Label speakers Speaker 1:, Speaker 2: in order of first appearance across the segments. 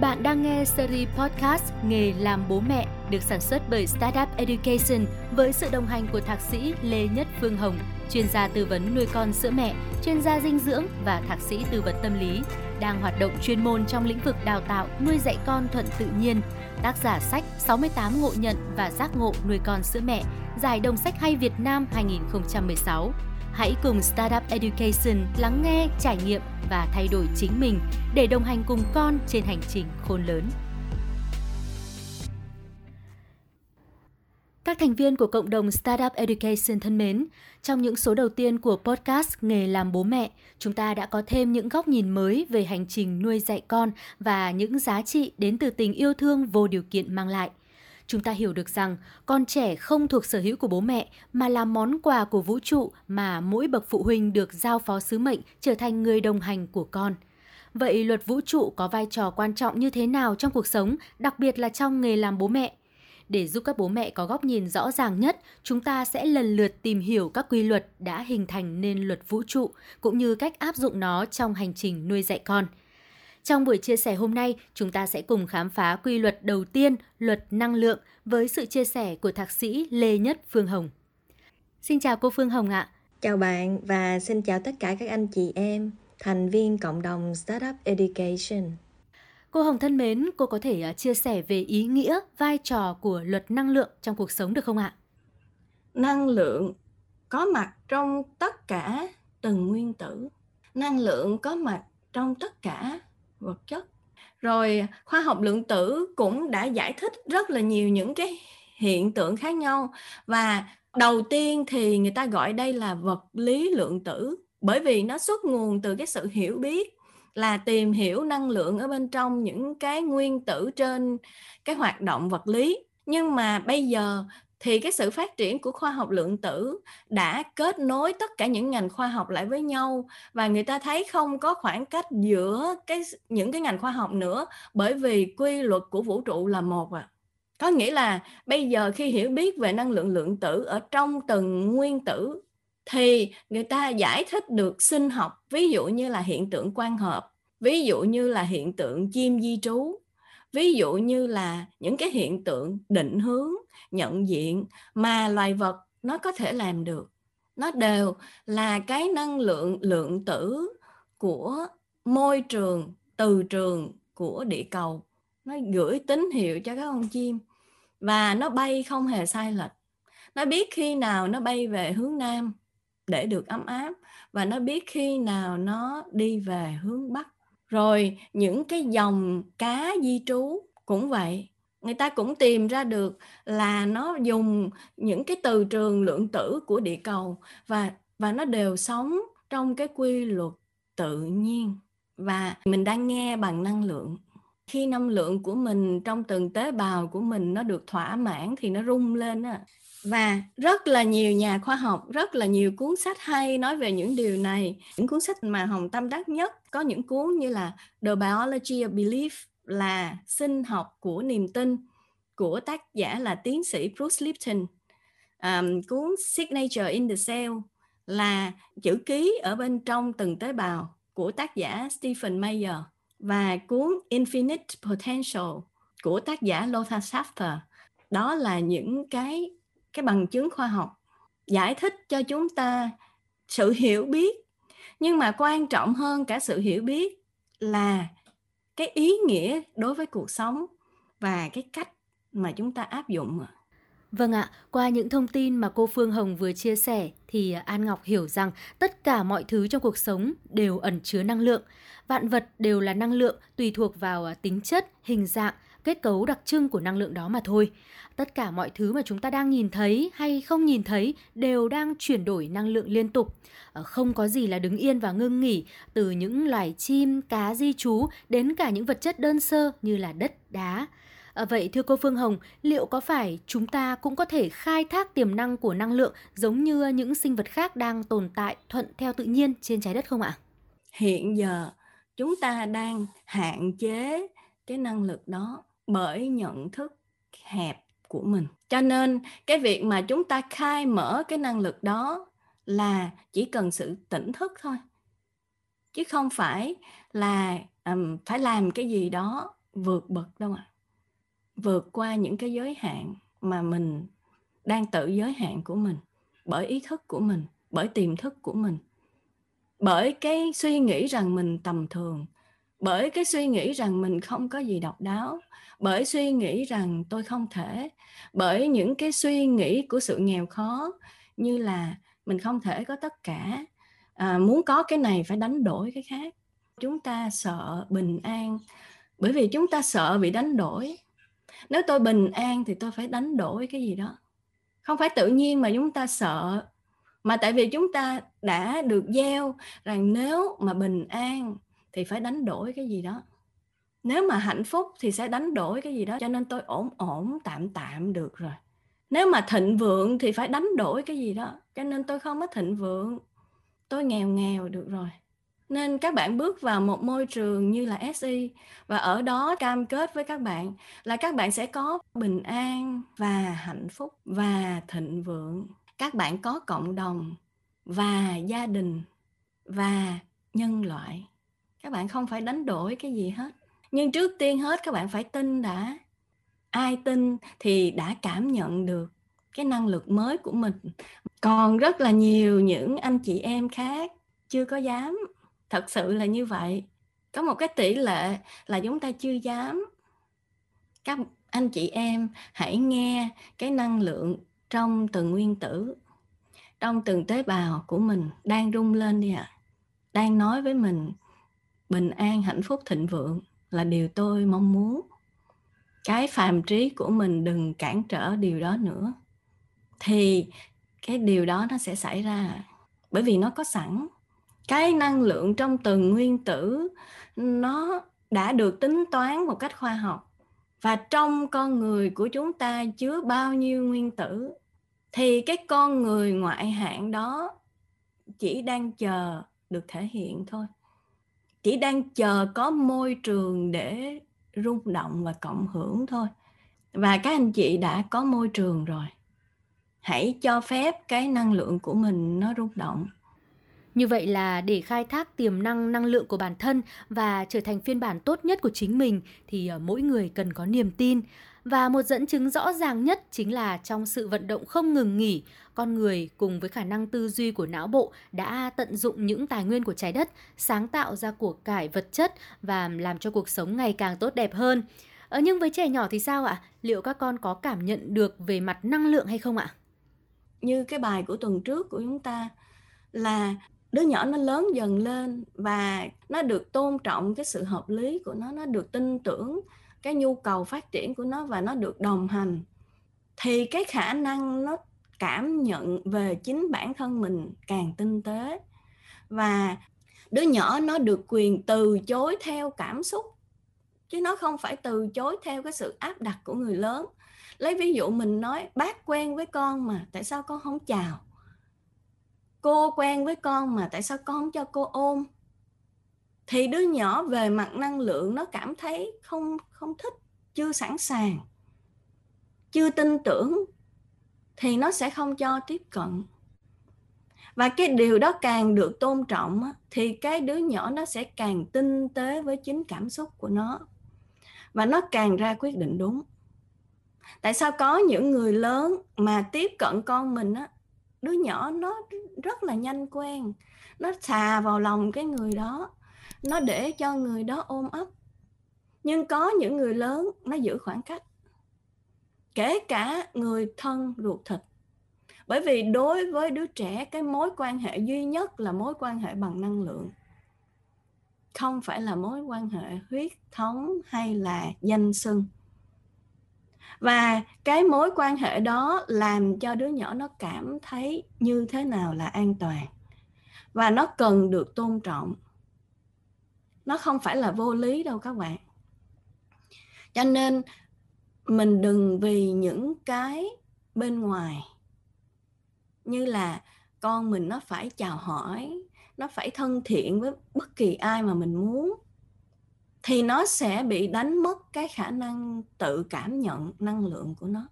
Speaker 1: Bạn đang nghe series podcast Nghề làm bố mẹ được sản xuất bởi Startup Education với sự đồng hành của thạc sĩ Lê Nhất Phương Hồng, chuyên gia tư vấn nuôi con sữa mẹ, chuyên gia dinh dưỡng và thạc sĩ tư vấn tâm lý, đang hoạt động chuyên môn trong lĩnh vực đào tạo nuôi dạy con thuận tự nhiên. Tác giả sách 68 ngộ nhận và giác ngộ nuôi con sữa mẹ, giải đồng sách hay Việt Nam 2016. Hãy cùng Startup Education lắng nghe, trải nghiệm và thay đổi chính mình để đồng hành cùng con trên hành trình khôn lớn. Các thành viên của cộng đồng Startup Education thân mến, trong những số đầu tiên của podcast Nghề làm bố mẹ, chúng ta đã có thêm những góc nhìn mới về hành trình nuôi dạy con và những giá trị đến từ tình yêu thương vô điều kiện mang lại chúng ta hiểu được rằng con trẻ không thuộc sở hữu của bố mẹ mà là món quà của vũ trụ mà mỗi bậc phụ huynh được giao phó sứ mệnh trở thành người đồng hành của con. Vậy luật vũ trụ có vai trò quan trọng như thế nào trong cuộc sống, đặc biệt là trong nghề làm bố mẹ? Để giúp các bố mẹ có góc nhìn rõ ràng nhất, chúng ta sẽ lần lượt tìm hiểu các quy luật đã hình thành nên luật vũ trụ cũng như cách áp dụng nó trong hành trình nuôi dạy con. Trong buổi chia sẻ hôm nay, chúng ta sẽ cùng khám phá quy luật đầu tiên, luật năng lượng với sự chia sẻ của thạc sĩ Lê Nhất Phương Hồng. Xin chào cô Phương Hồng ạ.
Speaker 2: Chào bạn và xin chào tất cả các anh chị em, thành viên cộng đồng Startup Education.
Speaker 1: Cô Hồng thân mến, cô có thể à, chia sẻ về ý nghĩa, vai trò của luật năng lượng trong cuộc sống được không ạ?
Speaker 2: Năng lượng có mặt trong tất cả từng nguyên tử. Năng lượng có mặt trong tất cả vật chất. Rồi, khoa học lượng tử cũng đã giải thích rất là nhiều những cái hiện tượng khác nhau. Và đầu tiên thì người ta gọi đây là vật lý lượng tử, bởi vì nó xuất nguồn từ cái sự hiểu biết, là tìm hiểu năng lượng ở bên trong những cái nguyên tử trên cái hoạt động vật lý. Nhưng mà bây giờ thì cái sự phát triển của khoa học lượng tử đã kết nối tất cả những ngành khoa học lại với nhau và người ta thấy không có khoảng cách giữa cái những cái ngành khoa học nữa bởi vì quy luật của vũ trụ là một à có nghĩa là bây giờ khi hiểu biết về năng lượng lượng tử ở trong từng nguyên tử thì người ta giải thích được sinh học, ví dụ như là hiện tượng quang hợp, ví dụ như là hiện tượng chim di trú, ví dụ như là những cái hiện tượng định hướng nhận diện mà loài vật nó có thể làm được. Nó đều là cái năng lượng lượng tử của môi trường, từ trường của địa cầu. Nó gửi tín hiệu cho các con chim và nó bay không hề sai lệch. Nó biết khi nào nó bay về hướng nam để được ấm áp và nó biết khi nào nó đi về hướng bắc. Rồi những cái dòng cá di trú cũng vậy người ta cũng tìm ra được là nó dùng những cái từ trường lượng tử của địa cầu và và nó đều sống trong cái quy luật tự nhiên. Và mình đang nghe bằng năng lượng. Khi năng lượng của mình trong từng tế bào của mình nó được thỏa mãn thì nó rung lên á. Và rất là nhiều nhà khoa học, rất là nhiều cuốn sách hay nói về những điều này. Những cuốn sách mà hồng tâm đắc nhất có những cuốn như là The Biology of Belief là sinh học của niềm tin của tác giả là tiến sĩ Bruce Lipton. Um, cuốn Signature in the Cell là chữ ký ở bên trong từng tế bào của tác giả Stephen Mayer và cuốn Infinite Potential của tác giả Lothar Safter đó là những cái cái bằng chứng khoa học giải thích cho chúng ta sự hiểu biết. Nhưng mà quan trọng hơn cả sự hiểu biết là cái ý nghĩa đối với cuộc sống và cái cách mà chúng ta áp dụng
Speaker 1: Vâng ạ, qua những thông tin mà cô Phương Hồng vừa chia sẻ thì An Ngọc hiểu rằng tất cả mọi thứ trong cuộc sống đều ẩn chứa năng lượng. Vạn vật đều là năng lượng tùy thuộc vào à, tính chất, hình dạng, kết cấu đặc trưng của năng lượng đó mà thôi. Tất cả mọi thứ mà chúng ta đang nhìn thấy hay không nhìn thấy đều đang chuyển đổi năng lượng liên tục. Ờ, không có gì là đứng yên và ngưng nghỉ, từ những loài chim, cá di trú đến cả những vật chất đơn sơ như là đất, đá. À, vậy thưa cô Phương Hồng, liệu có phải chúng ta cũng có thể khai thác tiềm năng của năng lượng giống như những sinh vật khác đang tồn tại thuận theo tự nhiên trên trái đất không ạ?
Speaker 2: Hiện giờ chúng ta đang hạn chế cái năng lực đó bởi nhận thức hẹp của mình. Cho nên cái việc mà chúng ta khai mở cái năng lực đó là chỉ cần sự tỉnh thức thôi. Chứ không phải là um, phải làm cái gì đó vượt bậc đâu ạ. À. vượt qua những cái giới hạn mà mình đang tự giới hạn của mình bởi ý thức của mình bởi tiềm thức của mình. Bởi cái suy nghĩ rằng mình tầm thường bởi cái suy nghĩ rằng mình không có gì độc đáo bởi suy nghĩ rằng tôi không thể bởi những cái suy nghĩ của sự nghèo khó như là mình không thể có tất cả. À, muốn có cái này phải đánh đổi cái khác. Chúng ta sợ bình an bởi vì chúng ta sợ bị đánh đổi. Nếu tôi bình an thì tôi phải đánh đổi cái gì đó. Không phải tự nhiên mà chúng ta sợ mà tại vì chúng ta đã được gieo rằng nếu mà bình an thì phải đánh đổi cái gì đó. Nếu mà hạnh phúc thì sẽ đánh đổi cái gì đó, cho nên tôi ổn ổn, tạm tạm được rồi. Nếu mà thịnh vượng thì phải đánh đổi cái gì đó, cho nên tôi không có thịnh vượng. Tôi nghèo nghèo được rồi. Nên các bạn bước vào một môi trường như là SI và ở đó cam kết với các bạn là các bạn sẽ có bình an và hạnh phúc và thịnh vượng. Các bạn có cộng đồng và gia đình và nhân loại các bạn không phải đánh đổi cái gì hết. Nhưng trước tiên hết, các bạn phải tin đã. Ai tin thì đã cảm nhận được cái năng lực mới của mình. Còn rất là nhiều những anh chị em khác chưa có dám. Thật sự là như vậy. Có một cái tỷ lệ là chúng ta chưa dám. Các anh chị em hãy nghe cái năng lượng trong từng nguyên tử, trong từng tế bào của mình đang rung lên đi ạ. À. đang nói với mình bình an, hạnh phúc, thịnh vượng là điều tôi mong muốn. Cái phàm trí của mình đừng cản trở điều đó nữa. Thì cái điều đó nó sẽ xảy ra bởi vì nó có sẵn. Cái năng lượng trong từng nguyên tử nó đã được tính toán một cách khoa học và trong con người của chúng ta chứa bao nhiêu nguyên tử, thì cái con người ngoại hạng đó chỉ đang chờ được thể hiện thôi chỉ đang chờ có môi trường để rung động và cộng hưởng thôi. Và các anh chị đã có môi trường rồi. Hãy cho phép cái năng lượng của mình nó rung động.
Speaker 1: Như vậy là để khai thác tiềm năng năng lượng của bản thân và trở thành phiên bản tốt nhất của chính mình, thì ờ, mỗi người cần có niềm tin và một dẫn chứng rõ ràng nhất chính là trong sự vận động không ngừng nghỉ, con người cùng với khả năng tư duy của não bộ đã tận dụng những tài nguyên của trái đất, sáng tạo ra của cải vật chất và làm cho cuộc sống ngày càng tốt đẹp hơn. Ờ, nhưng với trẻ nhỏ thì sao ạ? Liệu các con có cảm nhận được về mặt năng lượng hay không ạ?
Speaker 2: Như cái bài của tuần trước của chúng ta là đứa nhỏ nó lớn dần lên và nó được tôn trọng cái sự hợp lý của nó nó được tin tưởng cái nhu cầu phát triển của nó và nó được đồng hành, thì cái khả năng nó cảm nhận về chính bản thân mình càng tinh tế. Và đứa nhỏ nó được quyền từ chối theo cảm xúc, chứ nó không phải từ chối theo cái sự áp đặt của người lớn. Lấy ví dụ mình nói, bác quen với con mà, tại sao con không chào? Cô quen với con mà, tại sao con không cho cô ôm? Thì đứa nhỏ về mặt năng lượng nó cảm thấy không không thích, chưa sẵn sàng, chưa tin tưởng, thì nó sẽ không cho tiếp cận. Và cái điều đó càng được tôn trọng thì cái đứa nhỏ nó sẽ càng tinh tế với chính cảm xúc của nó. Và nó càng ra quyết định đúng. Tại sao có những người lớn mà tiếp cận con mình á, đứa nhỏ nó rất là nhanh quen, nó xà vào lòng cái người đó nó để cho người đó ôm ấp. Nhưng có những người lớn, nó giữ khoảng cách. Kể cả người thân ruột thịt. Bởi vì đối với đứa trẻ, cái mối quan hệ duy nhất là mối quan hệ bằng năng lượng. Không phải là mối quan hệ huyết thống hay là danh xưng. Và cái mối quan hệ đó làm cho đứa nhỏ nó cảm thấy như thế nào là an toàn. Và nó cần được tôn trọng nó không phải là vô lý đâu các bạn. Cho nên mình đừng vì những cái bên ngoài như là con mình nó phải chào hỏi nó phải thân thiện với bất kỳ ai mà mình muốn thì nó sẽ bị đánh mất cái khả năng tự cảm nhận năng lượng của nó.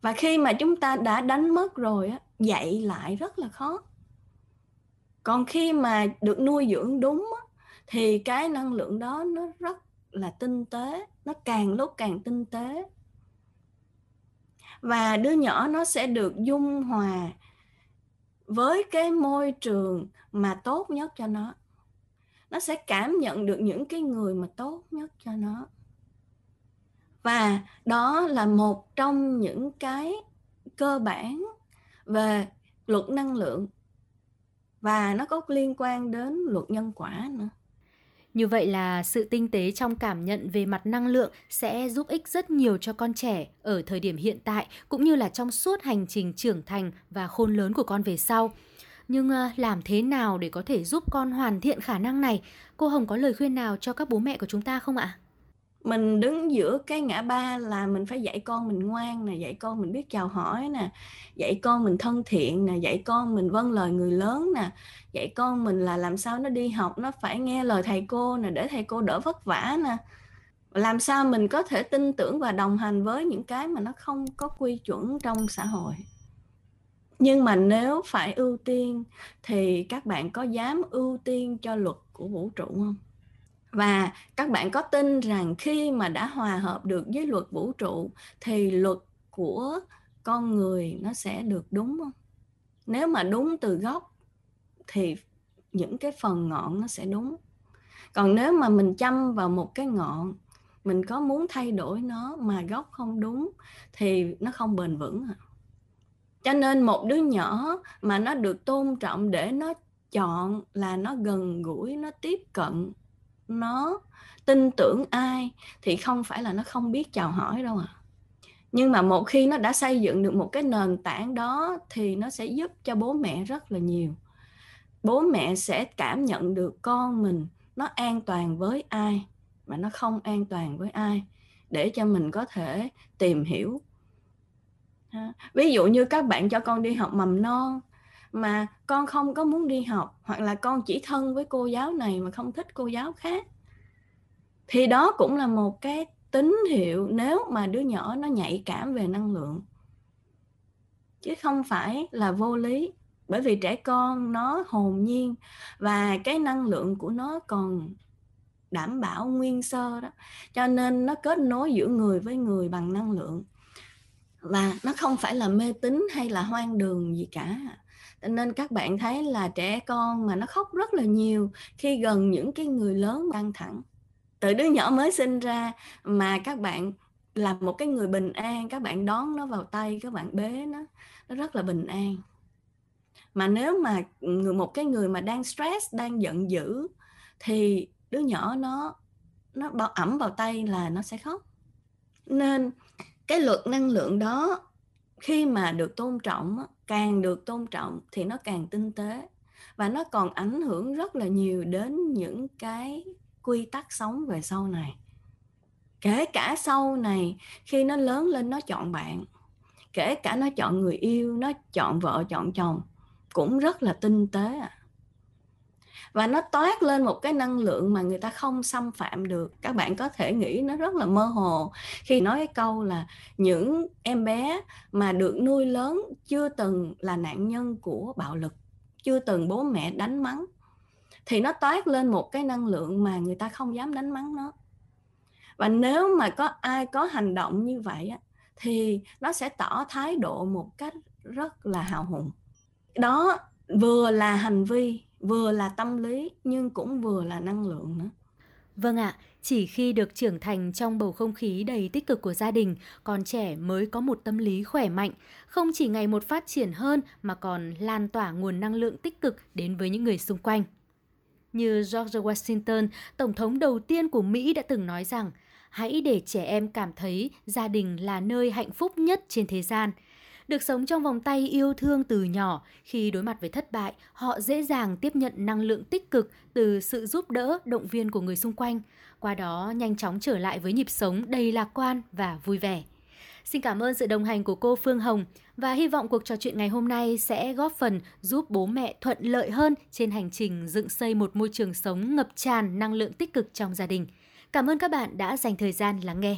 Speaker 2: Và khi mà chúng ta đã đánh mất rồi á dạy lại rất là khó. Còn khi mà được nuôi dưỡng đúng á, thì cái năng lượng đó nó rất là tinh tế, nó càng lúc càng tinh tế. Và đứa nhỏ nó sẽ được dung hòa với cái môi trường mà tốt nhất cho nó. Nó sẽ cảm nhận được những cái người mà tốt nhất cho nó. Và đó là một trong những cái cơ bản về luật năng lượng. Và nó có liên quan đến luật nhân quả nữa
Speaker 1: như vậy là sự tinh tế trong cảm nhận về mặt năng lượng sẽ giúp ích rất nhiều cho con trẻ ở thời điểm hiện tại, cũng như là trong suốt hành trình trưởng thành và khôn lớn của con về sau. Nhưng ờ, làm thế nào để có thể giúp con hoàn thiện khả năng này? Cô Hồng có lời khuyên nào cho các bố mẹ của chúng ta không ạ?
Speaker 2: Mình đứng giữa cái ngã ba là mình phải dạy con mình ngoan nè, dạy con mình biết chào hỏi nè, dạy con mình thân thiện nè, dạy con mình vâng lời người lớn nè, dạy con mình là làm sao nó đi học, nó phải nghe lời thầy cô nè, để thầy cô đỡ vất vả nè. Làm sao mình có thể tin tưởng và đồng hành với những cái mà nó không có quy chuẩn trong xã hội. Nhưng mà nếu phải ưu tiên thì các bạn có dám ưu tiên cho luật của vũ trụ không? Và các bạn có tin rằng khi mà đã hòa hợp được với luật vũ trụ thì luật của con người nó sẽ được đúng không? Nếu mà đúng từ gốc thì những cái phần ngọn nó sẽ đúng. Còn nếu mà mình chăm vào một cái ngọn, mình có muốn thay đổi nó mà gốc không đúng thì nó không bền vững à. cho nên một đứa nhỏ mà nó được tôn trọng để nó chọn là nó gần gũi, nó tiếp cận nó tin tưởng ai thì không phải là nó không biết chào hỏi đâu à nhưng mà một khi nó đã xây dựng được một cái nền tảng đó thì nó sẽ giúp cho bố mẹ rất là nhiều. Bố mẹ sẽ cảm nhận được con mình nó an toàn với ai mà nó không an toàn với ai để cho mình có thể tìm hiểu. Ví dụ như các bạn cho con đi học mầm non mà con không có muốn đi học, hoặc là con chỉ thân với cô giáo này mà không thích cô giáo khác. Thì đó cũng là một cái tín hiệu nếu mà đứa nhỏ nó nhạy cảm về năng lượng. Chứ không phải là vô lý, bởi vì trẻ con nó hồn nhiên và cái năng lượng của nó còn đảm bảo nguyên sơ đó. Cho nên nó kết nối giữa người với người bằng năng lượng. Và nó không phải là mê tín hay là hoang đường gì cả nên các bạn thấy là trẻ con mà nó khóc rất là nhiều khi gần những cái người lớn căng thẳng. Từ đứa nhỏ mới sinh ra mà các bạn là một cái người bình an, các bạn đón nó vào tay, các bạn bế nó nó rất là bình an. Mà nếu mà một cái người mà đang stress, đang giận dữ thì đứa nhỏ nó nó bao, ẩm vào tay là nó sẽ khóc. Nên cái luật năng lượng đó khi mà được tôn trọng càng được tôn trọng thì nó càng tinh tế và nó còn ảnh hưởng rất là nhiều đến những cái quy tắc sống về sau này. Kể cả sau này khi nó lớn lên nó chọn bạn, kể cả nó chọn người yêu, nó chọn vợ, chọn chồng, cũng rất là tinh tế à và nó toát lên một cái năng lượng mà người ta không xâm phạm được. Các bạn có thể nghĩ nó rất là mơ hồ khi nói cái câu là những em bé mà được nuôi lớn chưa từng là nạn nhân của bạo lực chưa từng bố mẹ đánh mắng. Thì nó toát lên một cái năng lượng mà người ta không dám đánh mắng nó. Và nếu mà có ai có hành động như vậy á, thì nó sẽ tỏ thái độ một cách rất là hào hùng. Đó vừa là hành vi vừa là tâm lý nhưng cũng vừa là năng lượng nữa
Speaker 1: Vâng ạ, chỉ khi được trưởng thành trong bầu không khí đầy tích cực của gia đình, con trẻ mới có một tâm lý khỏe mạnh, không chỉ ngày một phát triển hơn mà còn lan tỏa nguồn năng lượng tích cực đến với những người xung quanh. Như George Washington, tổng thống đầu tiên của Mỹ đã từng nói rằng, hãy để trẻ em cảm thấy gia đình là nơi hạnh phúc nhất trên thế gian. Được sống trong vòng tay yêu thương từ nhỏ, khi đối mặt với thất bại, họ dễ dàng tiếp nhận năng lượng tích cực từ sự giúp đỡ, động viên của người xung quanh, qua đó nhanh chóng trở lại với nhịp sống đầy lạc quan và vui vẻ. Xin cảm ơn sự đồng hành của cô Phương Hồng và hy vọng cuộc trò chuyện ngày hôm nay sẽ góp phần giúp bố mẹ thuận lợi hơn trên hành trình dựng xây một môi trường sống ngập tràn năng lượng tích cực trong gia đình. Cảm ơn các bạn đã dành thời gian lắng nghe.